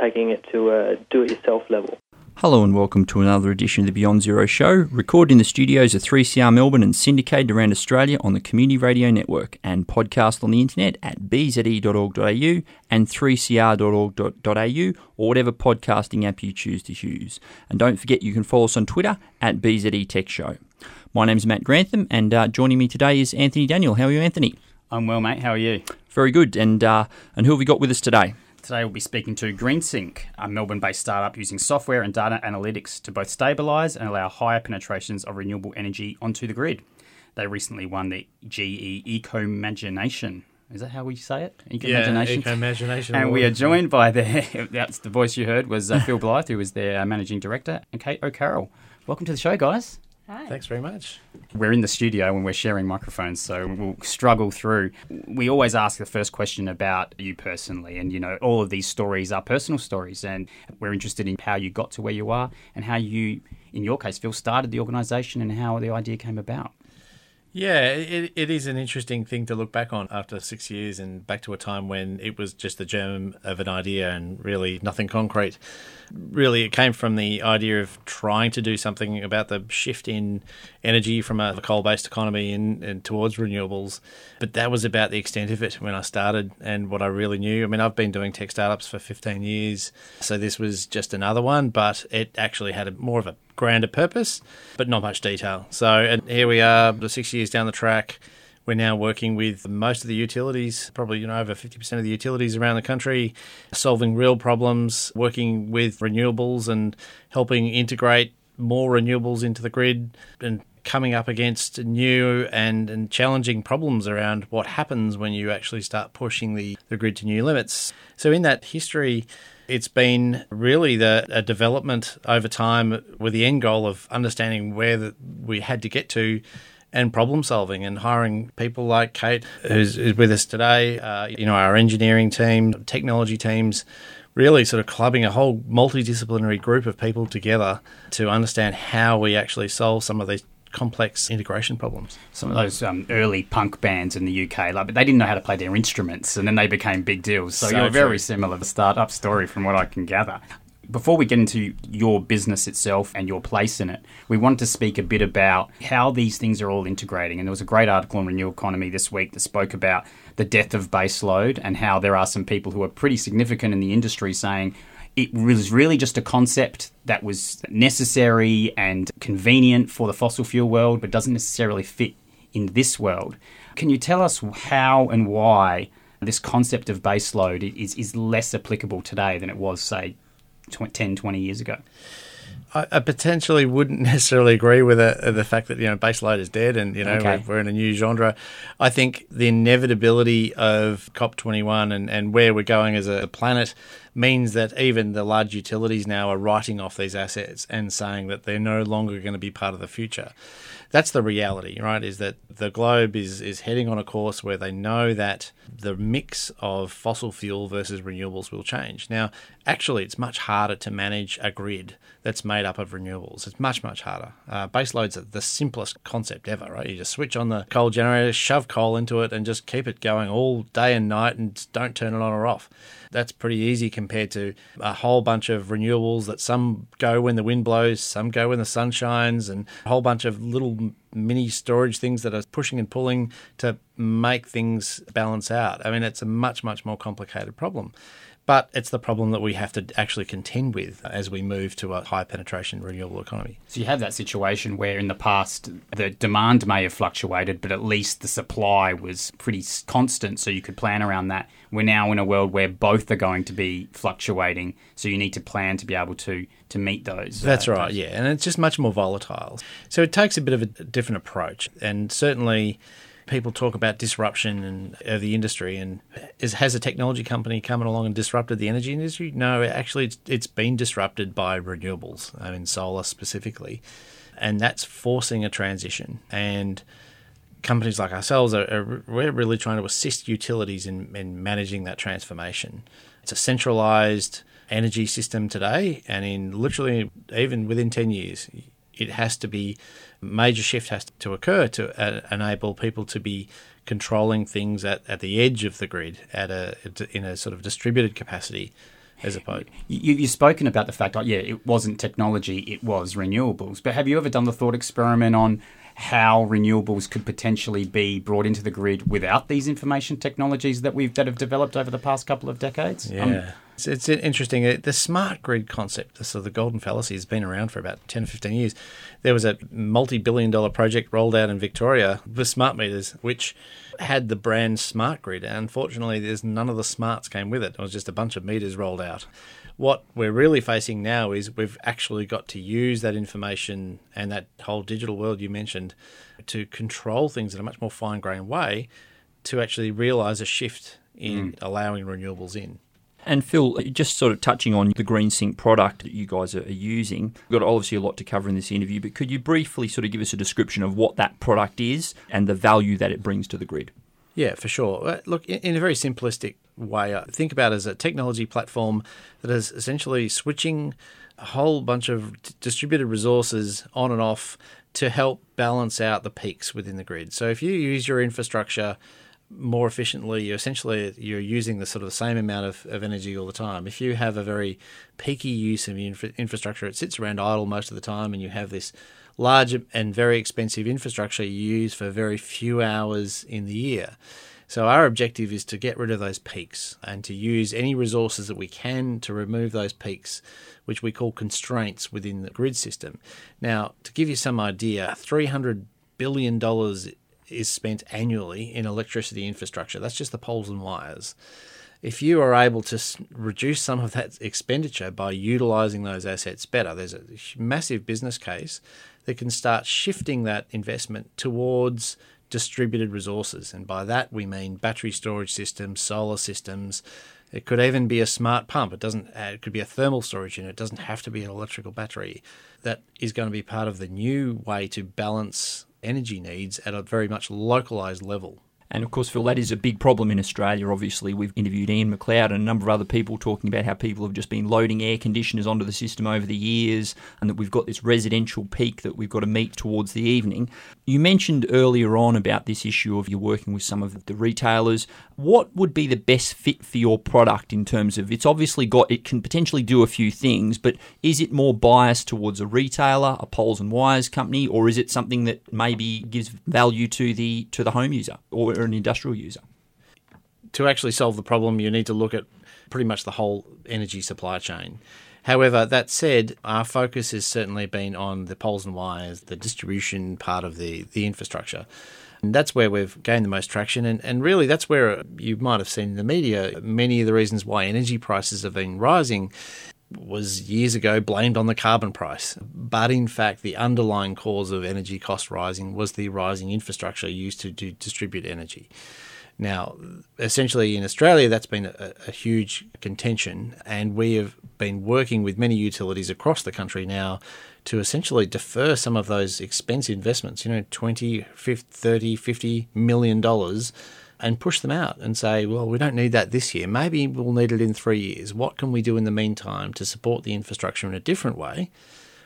Taking it to a do it yourself level. Hello and welcome to another edition of the Beyond Zero Show, recorded in the studios of 3CR Melbourne and syndicated around Australia on the Community Radio Network and podcast on the internet at bze.org.au and 3cr.org.au or whatever podcasting app you choose to use. And don't forget you can follow us on Twitter at BZE Tech Show. My name's Matt Grantham and uh, joining me today is Anthony Daniel. How are you, Anthony? I'm well, mate. How are you? Very good. And uh, and who have we got with us today? Today we'll be speaking to GreenSync, a Melbourne-based startup using software and data analytics to both stabilise and allow higher penetrations of renewable energy onto the grid. They recently won the GE Eco-Magination. Is that how we say it? Eco-Magination? Yeah, Eco-Magination. And we are joined by the, that's the voice you heard was uh, Phil Blythe, who was their uh, managing director, and Kate O'Carroll. Welcome to the show, guys. Hi. Thanks very much. We're in the studio and we're sharing microphones, so we'll struggle through. We always ask the first question about you personally, and you know, all of these stories are personal stories, and we're interested in how you got to where you are and how you, in your case, Phil, started the organisation and how the idea came about. Yeah, it, it is an interesting thing to look back on after six years and back to a time when it was just the germ of an idea and really nothing concrete. Really, it came from the idea of trying to do something about the shift in energy from a coal based economy and, and towards renewables. But that was about the extent of it when I started and what I really knew. I mean, I've been doing tech startups for 15 years, so this was just another one, but it actually had a, more of a grander purpose, but not much detail. So, and here we are, the six years down the track. We're now working with most of the utilities, probably you know over 50% of the utilities around the country, solving real problems, working with renewables and helping integrate more renewables into the grid and coming up against new and, and challenging problems around what happens when you actually start pushing the, the grid to new limits. So in that history, it's been really the a development over time with the end goal of understanding where we had to get to and problem solving and hiring people like Kate, who's, who's with us today, uh, you know, our engineering team, technology teams, really sort of clubbing a whole multidisciplinary group of people together to understand how we actually solve some of these complex integration problems. Some of those um, early punk bands in the UK, like, but they didn't know how to play their instruments, and then they became big deals. So, so you're very similar to the startup story, from what I can gather. Before we get into your business itself and your place in it, we want to speak a bit about how these things are all integrating. And there was a great article on Renew Economy this week that spoke about the death of baseload and how there are some people who are pretty significant in the industry saying it was really just a concept that was necessary and convenient for the fossil fuel world, but doesn't necessarily fit in this world. Can you tell us how and why this concept of baseload is, is less applicable today than it was, say, 10, 20 years ago? I, I potentially wouldn't necessarily agree with the, the fact that you know baseload is dead and you know okay. we're, we're, in a new genre. I think the inevitability of COP21 and, and where we're going as a planet means that even the large utilities now are writing off these assets and saying that they're no longer going to be part of the future. That's the reality, right? Is that the globe is, is heading on a course where they know that the mix of fossil fuel versus renewables will change. Now, actually, it's much harder to manage a grid that's made up of renewables. It's much, much harder. Uh, baseload's are the simplest concept ever, right? You just switch on the coal generator, shove coal into it, and just keep it going all day and night and don't turn it on or off that's pretty easy compared to a whole bunch of renewables that some go when the wind blows, some go when the sun shines, and a whole bunch of little mini storage things that are pushing and pulling to make things balance out. I mean, it's a much, much more complicated problem. But it's the problem that we have to actually contend with as we move to a high penetration renewable economy. So you have that situation where in the past the demand may have fluctuated, but at least the supply was pretty constant, so you could plan around that. We're now in a world where both are going to be fluctuating, so you need to plan to be able to to meet those. That's uh, right, yeah, and it's just much more volatile. So it takes a bit of a different approach, and certainly people talk about disruption and the industry, and is, has a technology company come along and disrupted the energy industry? No, actually, it's, it's been disrupted by renewables. I mean, solar specifically, and that's forcing a transition. And companies like ourselves are, are we're really trying to assist utilities in, in managing that transformation. It's a centralized energy system today, and in literally even within ten years, it has to be major shift has to occur to uh, enable people to be controlling things at, at the edge of the grid at a in a sort of distributed capacity as opposed. You, have spoken about the fact that yeah, it wasn't technology, it was renewables. But have you ever done the thought experiment on how renewables could potentially be brought into the grid without these information technologies that we've that have developed over the past couple of decades? Yeah. Um, it's, it's, interesting. The smart grid concept, so the golden fallacy, has been around for about 10 or 15 years. There was a multi billion dollar project rolled out in Victoria with smart meters, which had the brand Smart Grid. Unfortunately, there's none of the smarts came with it. It was just a bunch of meters rolled out. What we're really facing now is we've actually got to use that information and that whole digital world you mentioned to control things in a much more fine grained way to actually realize a shift in mm. allowing renewables in. And Phil, just sort of touching on the GreenSync product that you guys are using, we've got obviously a lot to cover in this interview, but could you briefly sort of give us a description of what that product is and the value that it brings to the grid? Yeah, for sure. Uh, look, in a very simplistic way, uh, think about it as a technology platform that is essentially switching a whole bunch of distributed resources on and off to help balance out the peaks within the grid. So if you use your infrastructure more efficiently, you're essentially you're using the sort of the same amount of, of energy all the time. If you have a very peaky use of infra- infrastructure, it sits around idle most of the time, and you have this large and very expensive infrastructure you use for very few hours in the year. So our objective is to get rid of those peaks and to use any resources that we can to remove those peaks, which we call constraints within the grid system. Now, to give you some idea, $300 billion is spent annually in electricity infrastructure. That's just the poles and wires. If you are able to reduce some of that expenditure by utilizing those assets better, there's a massive business case that can start shifting that investment towards distributed resources. And by that, we mean battery storage systems, solar systems. It could even be a smart pump. It doesn't. Uh, it could be a thermal storage unit. It doesn't have to be an electrical battery. That is going to be part of the new way to balance energy needs at a very much localized level. And of course, Phil, that is a big problem in Australia. Obviously, we've interviewed Ian McLeod and a number of other people talking about how people have just been loading air conditioners onto the system over the years, and that we've got this residential peak that we've got to meet towards the evening. You mentioned earlier on about this issue of you're working with some of the retailers. What would be the best fit for your product in terms of it's obviously got it can potentially do a few things, but is it more biased towards a retailer, a poles and wires company, or is it something that maybe gives value to the to the home user or an industrial user. To actually solve the problem, you need to look at pretty much the whole energy supply chain. However, that said, our focus has certainly been on the poles and wires, the distribution part of the, the infrastructure. And that's where we've gained the most traction. And, and really, that's where you might have seen in the media many of the reasons why energy prices have been rising was years ago blamed on the carbon price. But in fact, the underlying cause of energy cost rising was the rising infrastructure used to, to distribute energy. Now, essentially in Australia, that's been a, a, huge contention, and we have been working with many utilities across the country now to essentially defer some of those expensive investments, you know, 20, 50, 30, 50 million dollars and push them out and say, well, we don't need that this year. Maybe we'll need it in three years. What can we do in the meantime to support the infrastructure in a different way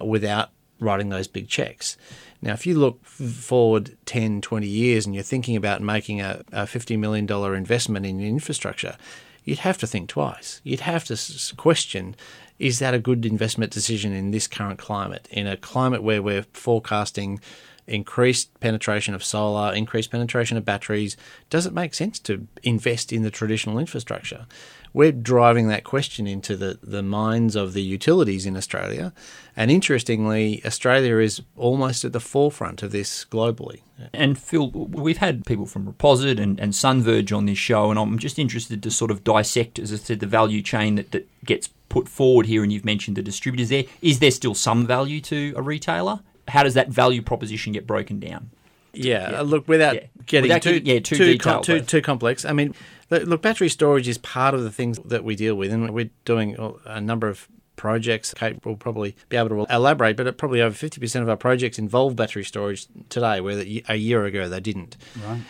without writing those big checks? Now, if you look forward 10, 20 years and you're thinking about making a, a $50 million investment in infrastructure, you'd have to think twice. You'd have to question is that a good investment decision in this current climate? In a climate where we're forecasting increased penetration of solar, increased penetration of batteries, does it make sense to invest in the traditional infrastructure? We're driving that question into the, the minds of the utilities in Australia. And interestingly, Australia is almost at the forefront of this globally. And Phil, we've had people from Reposit and, and Sunverge on this show, and I'm just interested to sort of dissect, as I said, the value chain that, that gets put forward here. And you've mentioned the distributors there. Is there still some value to a retailer? How does that value proposition get broken down? Yeah, yeah. Uh, look, without yeah. getting without too, yeah, too, too, detailed, too, too, complex. I mean, look, battery storage is part of the things that we deal with, and we're doing a number of projects. Kate will probably be able to elaborate, but probably over 50% of our projects involve battery storage today, where a year ago they didn't. Right.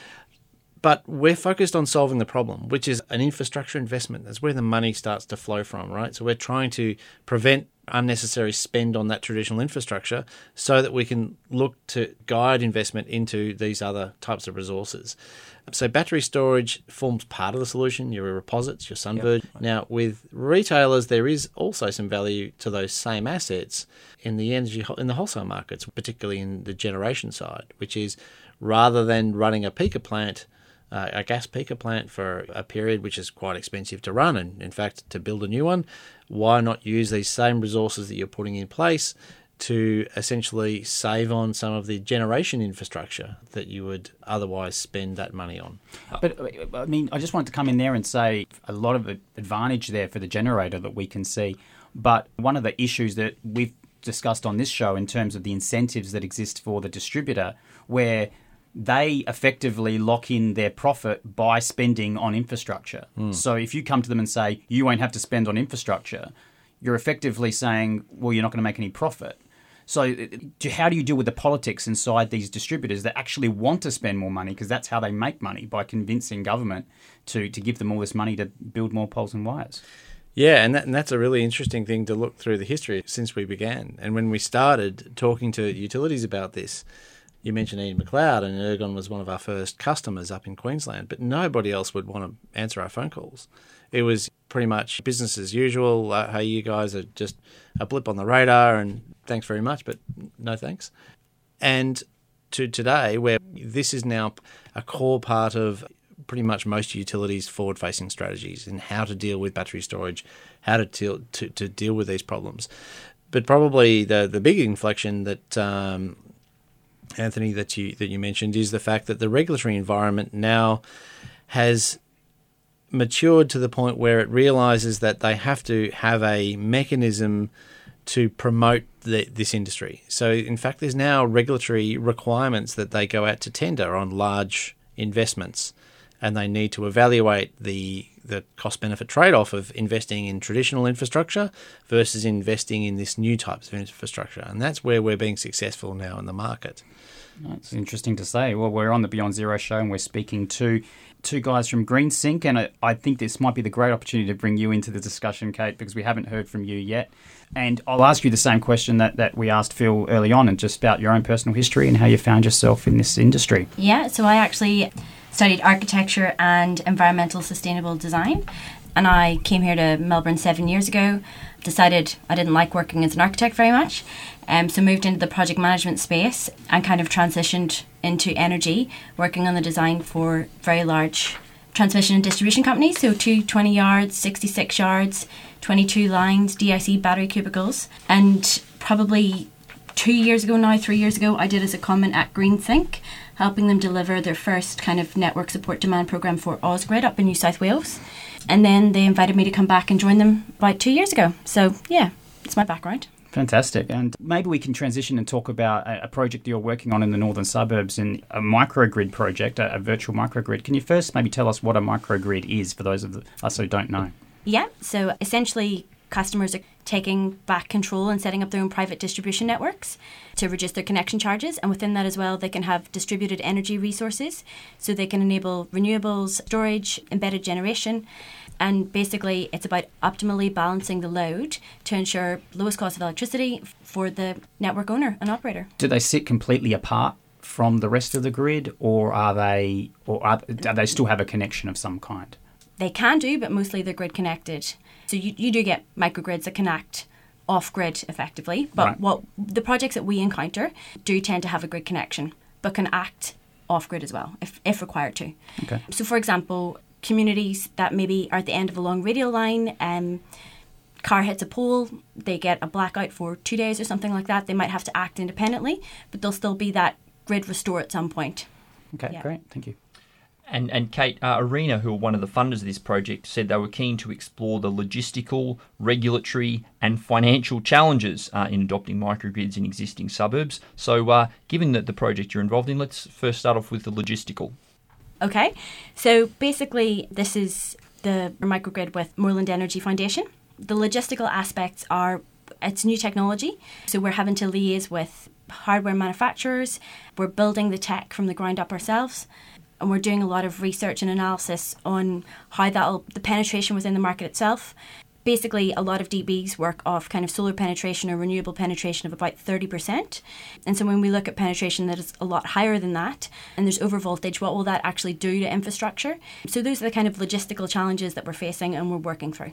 But we're focused on solving the problem, which is an infrastructure investment. That's where the money starts to flow from, right? So we're trying to prevent unnecessary spend on that traditional infrastructure so that we can look to guide investment into these other types of resources. So battery storage forms part of the solution, your reposits, your Sunverge. Yep. Now with retailers there is also some value to those same assets in the energy in the wholesale markets, particularly in the generation side, which is rather than running a peaker plant uh, a gas peaker plant for a period which is quite expensive to run, and in fact, to build a new one, why not use these same resources that you're putting in place to essentially save on some of the generation infrastructure that you would otherwise spend that money on. But I mean, I just wanted to come in there and say a lot of advantage there for the generator that we can see. But one of the issues that we've discussed on this show in terms of the incentives that exist for the distributor, where they effectively lock in their profit by spending on infrastructure. Mm. So if you come to them and say, you won't have to spend on infrastructure, you're effectively saying, well, you're not going to make any profit. So, how do you deal with the politics inside these distributors that actually want to spend more money? Because that's how they make money by convincing government to, to give them all this money to build more poles and wires. Yeah, and, that, and that's a really interesting thing to look through the history since we began. And when we started talking to utilities about this, you mentioned Ian McLeod, and Ergon was one of our first customers up in Queensland, but nobody else would want to answer our phone calls. It was pretty much business as usual. Uh, hey, you guys are just a blip on the radar, and thanks very much, but no thanks. And to today, where this is now a core part of pretty much most utilities' forward-facing strategies in how to deal with battery storage, how to, deal, to, to deal with these problems. But probably the the big inflection that um, Anthony, that you that you mentioned is the fact that the regulatory environment now has matured to the point where it realizes that they have to have a mechanism to promote the, this industry. So, in fact, there's now regulatory requirements that they go out to tender on large investments, and they need to evaluate the the cost benefit trade off of investing in traditional infrastructure versus investing in this new types of infrastructure, and that's where we're being successful now in the market. That's interesting to say. Well, we're on the Beyond Zero show and we're speaking to two guys from GreenSync, and I, I, think this might be the great opportunity to bring you into the discussion, Kate, because we haven't heard from you yet. And I'll ask you the same question that, that we asked Phil early on, and just about your own personal history and how you found yourself in this industry. Yeah, so I actually studied architecture and environmental sustainable design. And I came here to Melbourne seven years ago, decided I didn't like working as an architect very much, um, so moved into the project management space and kind of transitioned into energy, working on the design for very large transmission and distribution companies. So 220 yards, 66 yards, 22 lines, DIC battery cubicles. And probably two years ago now, three years ago, I did as a comment at GreenSync, helping them deliver their first kind of network support demand program for Ausgrid up in New South Wales. And then they invited me to come back and join them about two years ago. So yeah, it's my background. Fantastic. And maybe we can transition and talk about a, project you're working on in the northern suburbs and a microgrid project, a, a virtual microgrid. Can you first maybe tell us what a microgrid is for those of us who don't know? Yeah. So essentially, customers are taking back control and setting up their own private distribution networks to reduce their connection charges. And within that as well, they can have distributed energy resources. So they can enable renewables, storage, embedded generation. And basically, it's about optimally balancing the load to ensure lowest cost of electricity for the network owner and operator. Do they sit completely apart from the rest of the grid, or are they, or are, do they still have a connection of some kind? They can do, but mostly they're grid connected. So you, you do get microgrids that connect off grid effectively, but right. what the projects that we encounter do tend to have a grid connection, but can act off grid as well if, if required to. Okay. So, for example, communities that maybe are at the end of a long radial line, um, car hits a pole, they get a blackout for two days or something like that. They might have to act independently, but there'll still be that grid restore at some point. Okay, yeah. great, thank you. And, and Kate, uh, Arena, who are one of the funders of this project, said they were keen to explore the logistical, regulatory, and financial challenges uh, in adopting microgrids in existing suburbs. So, uh, given that the project you're involved in, let's first start off with the logistical. Okay, so basically, this is the microgrid with Moreland Energy Foundation. The logistical aspects are it's new technology, so we're having to liaise with hardware manufacturers. We're building the tech from the ground up ourselves, and we're doing a lot of research and analysis on how that the penetration within the market itself. Basically, a lot of DBs work off kind of solar penetration or renewable penetration of about 30%. And so when we look at penetration that is a lot higher than that, and there's overvoltage, what will that actually do to infrastructure? So those are the kind of logistical challenges that we're facing and we're working through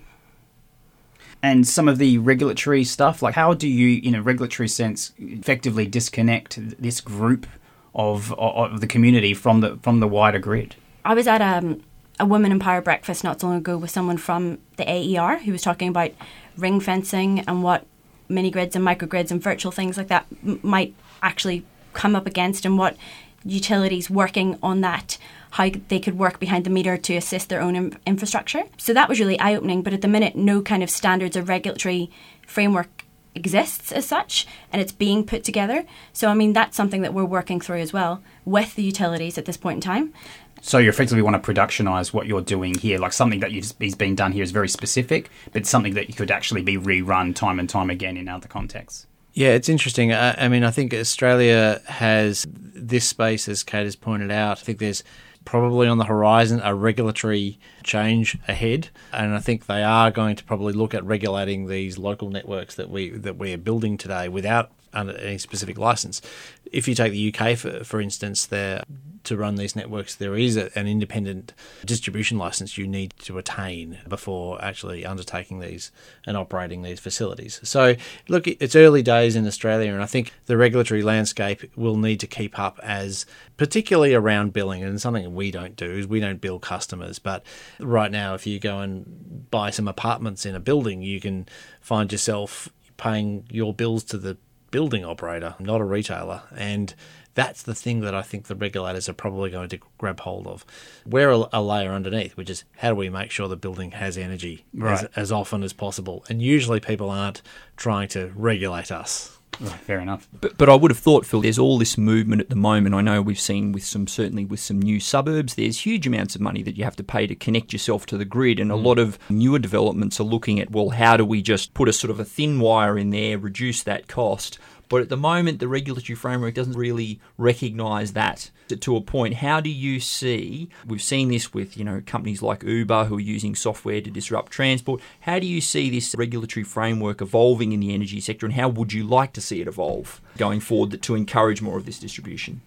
and some of the regulatory stuff like how do you in a regulatory sense effectively disconnect this group of, of the community from the from the wider grid i was at um, a women in power breakfast not so long ago with someone from the aer who was talking about ring fencing and what mini grids and microgrids and virtual things like that m- might actually come up against and what utilities working on that how they could work behind the meter to assist their own infrastructure. So that was really eye opening. But at the minute, no kind of standards or regulatory framework exists as such and it's being put together. So, I mean, that's something that we're working through as well with the utilities at this point in time. So you effectively want to productionize what you're doing here, like something that is being done here is very specific, but something that could actually be rerun time and time again in other contexts. Yeah, it's interesting. I, I mean, I think Australia has this space, as Kate has pointed out. I think there's probably on the horizon a regulatory change ahead, and I think they are going to probably look at regulating these local networks that we that we are building today without under any specific license. If you take the UK for for instance, there to run these networks, there is a, an independent distribution license you need to attain before actually undertaking these and operating these facilities. So, look, it's early days in Australia, and I think the regulatory landscape will need to keep up as, particularly around billing, and something we don't do is we don't bill customers. But right now, if you go and buy some apartments in a building, you can find yourself paying your bills to the building operator, not a retailer. And that's the thing that I think the regulators are probably going to grab hold of. We're a, a layer underneath, which is how do we make sure the building has energy right. as, as often as possible? And usually people aren't trying to regulate us. Right, fair enough. But, but I would have thought, Phil, there's all this movement at the moment. I know we've seen with some, certainly with some new suburbs, there's huge amounts of money that you have to pay to connect yourself to the grid. And a mm. lot of newer developments are looking at, well, how do we just put a sort of a thin wire in there, reduce that cost? But at the moment, the regulatory framework doesn't really recognise that to a point. How do you see? We've seen this with you know companies like Uber who are using software to disrupt transport. How do you see this regulatory framework evolving in the energy sector, and how would you like to see it evolve going forward to encourage more of this distribution?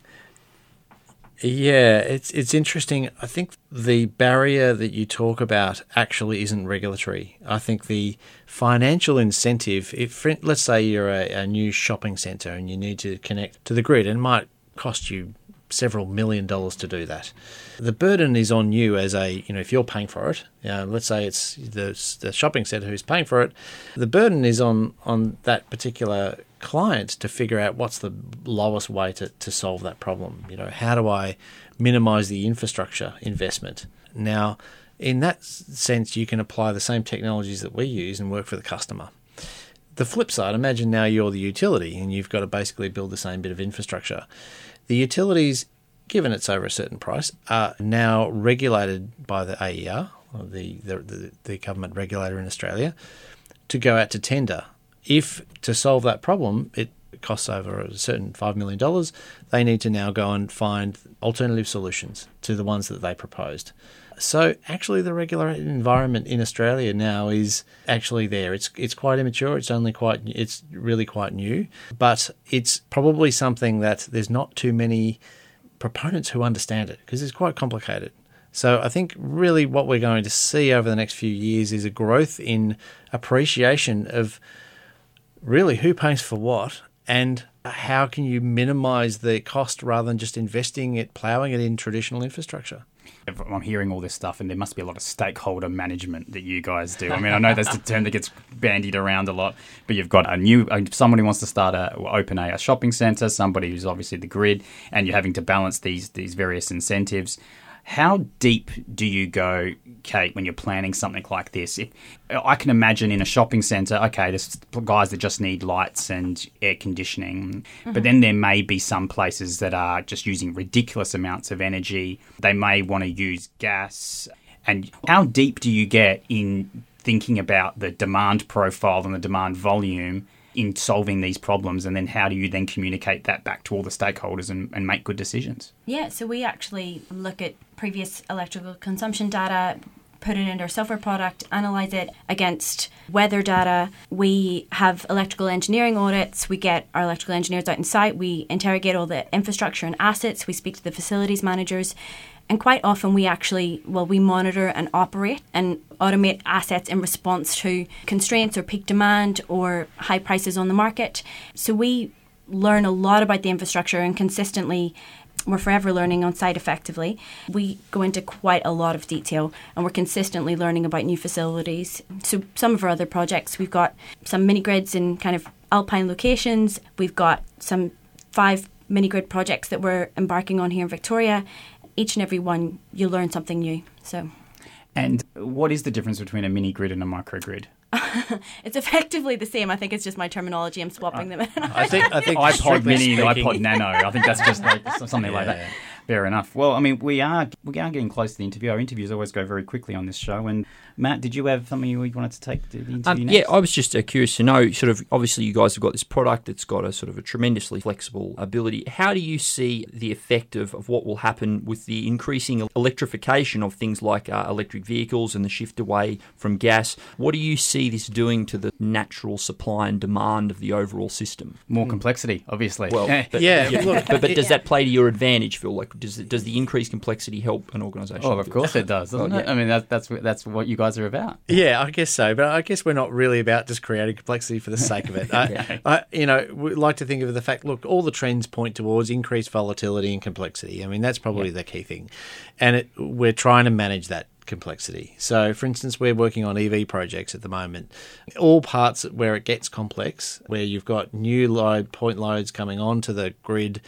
Yeah, it's it's interesting. I think the barrier that you talk about actually isn't regulatory. I think the financial incentive, if let's say you're a, a new shopping centre and you need to connect to the grid, and it might cost you several million dollars to do that. The burden is on you as a, you know, if you're paying for it, you know, let's say it's the, the shopping centre who's paying for it, the burden is on, on that particular client to figure out what's the lowest way to, to solve that problem. You know, how do I minimize the infrastructure investment? Now, in that sense, you can apply the same technologies that we use and work for the customer. The flip side, imagine now you're the utility and you've got to basically build the same bit of infrastructure. The utilities, given it's over a certain price, are now regulated by the AER, the, the, the government regulator in Australia, to go out to tender. If to solve that problem, it costs over a certain $5 million, they need to now go and find alternative solutions to the ones that they proposed. So actually, the regular environment in Australia now is actually there. It's it's quite immature. It's only quite it's really quite new, but it's probably something that there's not too many proponents who understand it because it's quite complicated. So I think really what we're going to see over the next few years is a growth in appreciation of really who pays for what and how can you minimize the cost rather than just investing it, plowing it in traditional infrastructure. I'm hearing all this stuff, and there must be a lot of stakeholder management that you guys do. I mean, I know that's the term that gets bandied around a lot, but you've got a new uh, somebody wants to start a open a, a shopping center, somebody who's obviously the grid, and you're having to balance these these various incentives. How deep do you go, Kate, when you're planning something like this? If, I can imagine in a shopping centre, okay, there's guys that just need lights and air conditioning, mm-hmm. but then there may be some places that are just using ridiculous amounts of energy. They may want to use gas. And how deep do you get in thinking about the demand profile and the demand volume in solving these problems and then how do you then communicate that back to all the stakeholders and, and make good decisions? Yeah so we actually look at previous electrical consumption data put it into our software product, analyze it against weather data. We have electrical engineering audits. We get our electrical engineers out in site. We interrogate all the infrastructure and assets. We speak to the facilities managers. And quite often we actually, well, we monitor and operate and automate assets in response to constraints or peak demand or high prices on the market. So we learn a lot about the infrastructure and consistently we're forever learning on site effectively. We go into quite a lot of detail and we're consistently learning about new facilities. So, some of our other projects, we've got some mini grids in kind of alpine locations, we've got some five mini grid projects that we're embarking on here in Victoria, each and every one you learn something new. So. And what is the difference between a mini grid and a microgrid? it's effectively the same. I think it's just my terminology. I'm swapping them. I think I think iPod Mini and iPod Nano. I think that's just like something yeah. like that. Fair enough. Well, I mean, we are we are getting close to the interview. Our interviews always go very quickly on this show. And Matt, did you have something you wanted to take to the interview um, Yeah, I was just uh, curious to know. Sort of, obviously, you guys have got this product that's got a sort of a tremendously flexible ability. How do you see the effect of, of what will happen with the increasing electrification of things like uh, electric vehicles and the shift away from gas? What do you see this doing to the natural supply and demand of the overall system? More complexity, obviously. Well, but, yeah, yeah. Look, but, but does that play to your advantage, Phil? Like, does does the increased complexity help an organisation? Oh, of course it does, doesn't oh, yeah. it? I mean, that, that's that's what you guys are about. Yeah, I guess so. But I guess we're not really about just creating complexity for the sake of it. I, I, you know, we like to think of the fact. Look, all the trends point towards increased volatility and complexity. I mean, that's probably yeah. the key thing, and it, we're trying to manage that complexity. So, for instance, we're working on EV projects at the moment. All parts where it gets complex, where you've got new load point loads coming onto the grid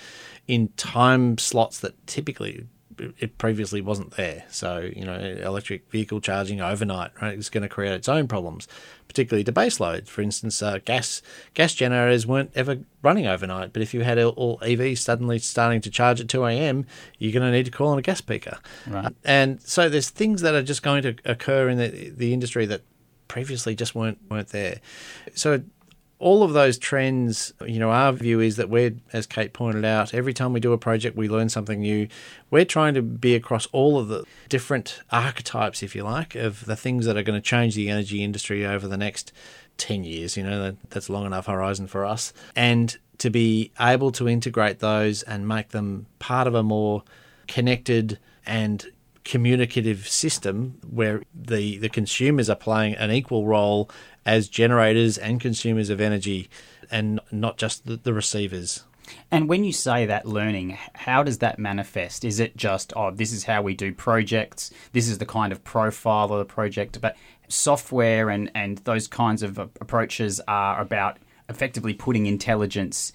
in time slots that typically it previously wasn't there. So, you know, electric vehicle charging overnight, right, is going to create its own problems, particularly to base load. For instance, uh, gas gas generators weren't ever running overnight, but if you had all EVs suddenly starting to charge at 2 a.m., you're going to need to call on a gas peaker. Right. And so there's things that are just going to occur in the, the industry that previously just weren't weren't there. So all of those trends, you know, our view is that we're, as Kate pointed out, every time we do a project, we learn something new. We're trying to be across all of the different archetypes, if you like, of the things that are going to change the energy industry over the next 10 years. You know, that's long enough horizon for us. And to be able to integrate those and make them part of a more connected and communicative system where the, the consumers are playing an equal role as generators and consumers of energy and not just the, the receivers. And when you say that learning, how does that manifest? Is it just, oh, this is how we do projects, this is the kind of profile of the project? But software and, and those kinds of approaches are about effectively putting intelligence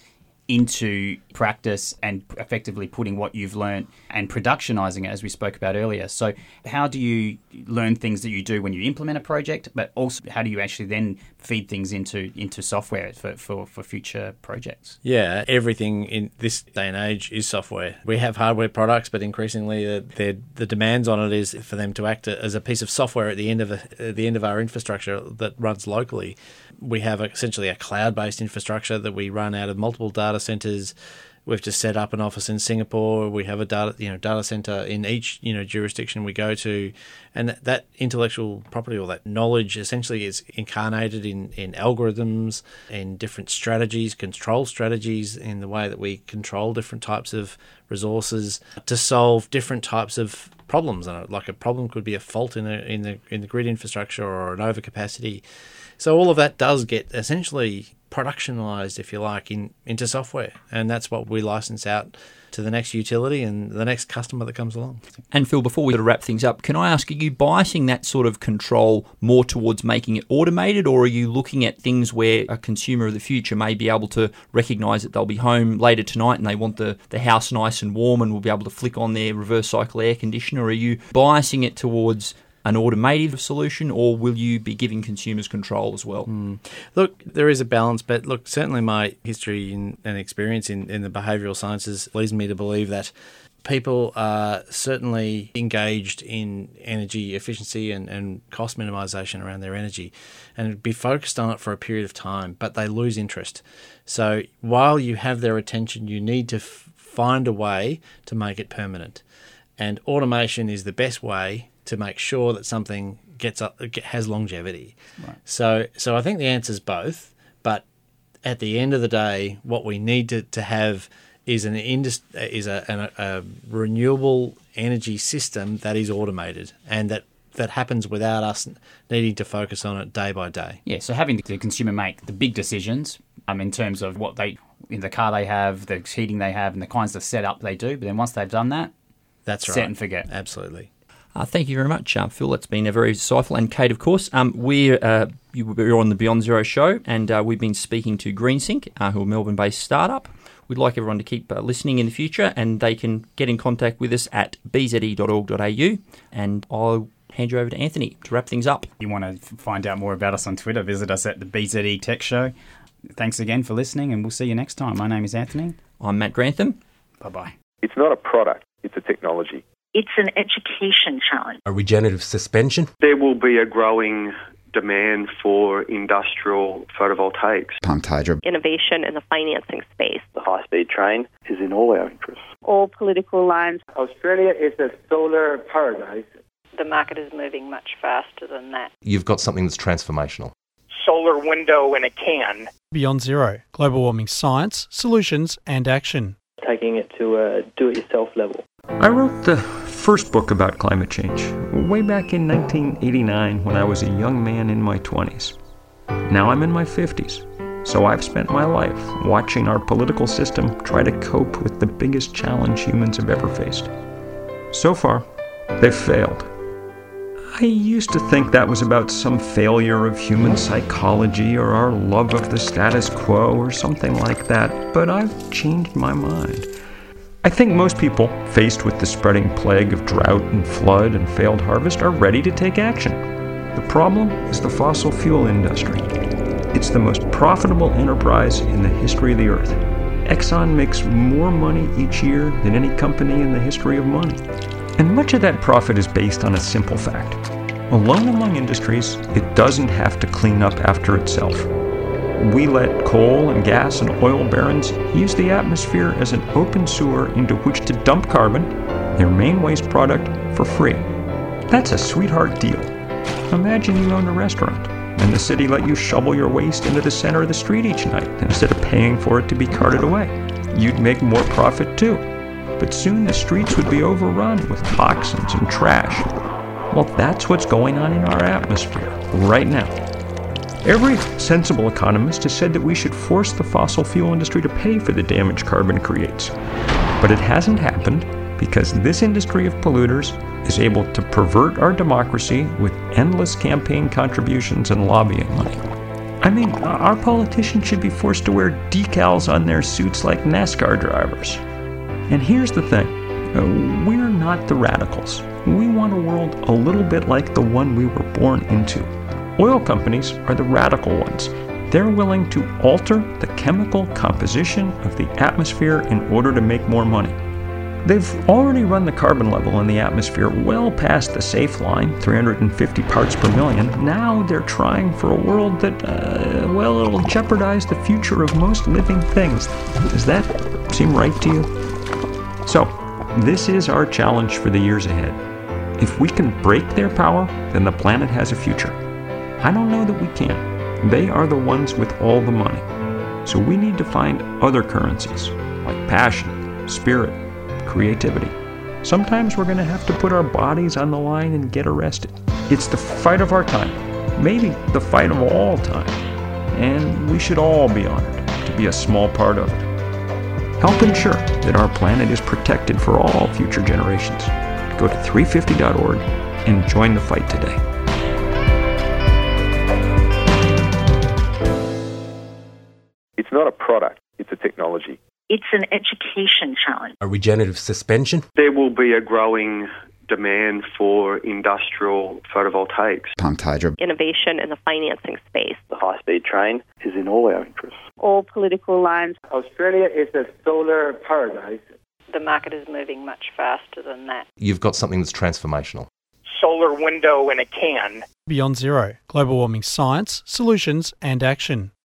into practice and effectively putting what you've learned and productionizing it as we spoke about earlier. So how do you learn things that you do when you implement a project, but also how do you actually then feed things into into software for, for, for future projects? Yeah, everything in this day and age is software. We have hardware products, but increasingly uh, the demands on it is for them to act as a piece of software at the end of a, at the end of our infrastructure that runs locally we have essentially a cloud based infrastructure that we run out of multiple data centers. We've just set up an office in Singapore. We have a data, you know, data center in each, you know, jurisdiction we go to, and that intellectual property or that knowledge essentially is incarnated in in algorithms, in different strategies, control strategies, in the way that we control different types of resources to solve different types of problems. And like a problem could be a fault in the in the in the grid infrastructure or an overcapacity so all of that does get essentially productionalized, if you like, in, into software. And that's what we license out to the next utility and the next customer that comes along. And Phil, before we sort of wrap things up, can I ask, are you biasing that sort of control more towards making it automated, or are you looking at things where a consumer of the future may be able to recognise that they'll be home later tonight and they want the, the house nice and warm and will be able to flick on their reverse cycle air conditioner? Are you biasing it towards an automated solution, or will you be giving consumers control as well? Mm. Look, there is a balance, but look, certainly my history in, and experience in, in the behavioural sciences leads me to believe that people are certainly engaged in energy efficiency and, and cost minimisation around their energy and be focused on it for a period of time, but they lose interest. So while you have their attention, you need to f- find a way to make it permanent. And automation is the best way to make sure that something gets up, has longevity. Right. So, so I think the answer is both. But at the end of the day, what we need to, to have is an indus- is a, an, a renewable energy system that is automated and that that happens without us needing to focus on it day by day. Yeah, so having the consumer make the big decisions um, in terms of what they in the car they have, the heating they have, and the kinds of setup they do. But then once they've done that, that's right. set and forget. Absolutely. Uh, thank you very much, uh, Phil. That's been a very insightful. And Kate, of course, um, we're, uh, we're on the Beyond Zero show, and uh, we've been speaking to GreenSync, uh, who are a Melbourne based startup. We'd like everyone to keep uh, listening in the future, and they can get in contact with us at bze.org.au. And I'll hand you over to Anthony to wrap things up. If You want to find out more about us on Twitter, visit us at the BZE Tech Show. Thanks again for listening, and we'll see you next time. My name is Anthony. I'm Matt Grantham. Bye bye. It's not a product, it's a technology. It's an education challenge. A regenerative suspension. There will be a growing demand for industrial photovoltaics. Pumped hydro. Innovation in the financing space. The high speed train is in all our interests. All political lines. Australia is a solar paradise. The market is moving much faster than that. You've got something that's transformational. Solar window in a can. Beyond Zero Global Warming Science, Solutions and Action. Taking it to a do it yourself level. I wrote the first book about climate change way back in 1989 when I was a young man in my 20s. Now I'm in my 50s, so I've spent my life watching our political system try to cope with the biggest challenge humans have ever faced. So far, they've failed. I used to think that was about some failure of human psychology or our love of the status quo or something like that, but I've changed my mind. I think most people, faced with the spreading plague of drought and flood and failed harvest, are ready to take action. The problem is the fossil fuel industry. It's the most profitable enterprise in the history of the earth. Exxon makes more money each year than any company in the history of money. And much of that profit is based on a simple fact. Alone among industries, it doesn't have to clean up after itself. We let coal and gas and oil barons use the atmosphere as an open sewer into which to dump carbon, their main waste product, for free. That's a sweetheart deal. Imagine you owned a restaurant and the city let you shovel your waste into the center of the street each night instead of paying for it to be carted away. You'd make more profit too. But soon the streets would be overrun with toxins and trash. Well, that's what's going on in our atmosphere right now. Every sensible economist has said that we should force the fossil fuel industry to pay for the damage carbon creates. But it hasn't happened because this industry of polluters is able to pervert our democracy with endless campaign contributions and lobbying money. I mean, our politicians should be forced to wear decals on their suits like NASCAR drivers. And here's the thing uh, we're not the radicals. We want a world a little bit like the one we were born into. Oil companies are the radical ones. They're willing to alter the chemical composition of the atmosphere in order to make more money. They've already run the carbon level in the atmosphere well past the safe line, 350 parts per million. Now they're trying for a world that, uh, well, it'll jeopardize the future of most living things. Does that seem right to you? So, this is our challenge for the years ahead. If we can break their power, then the planet has a future. I don't know that we can. They are the ones with all the money. So we need to find other currencies, like passion, spirit, creativity. Sometimes we're going to have to put our bodies on the line and get arrested. It's the fight of our time, maybe the fight of all time. and we should all be honored to be a small part of it. Help ensure that our planet is protected for all future generations. Go to 350.org and join the fight today. Product, it's a technology. It's an education challenge. A regenerative suspension? There will be a growing demand for industrial photovoltaics. Pumped hydro. Innovation in the financing space. The high speed train is in all our interests. All political lines. Australia is a solar paradise. The market is moving much faster than that. You've got something that's transformational. Solar window in a can. Beyond Zero Global Warming Science, Solutions and Action.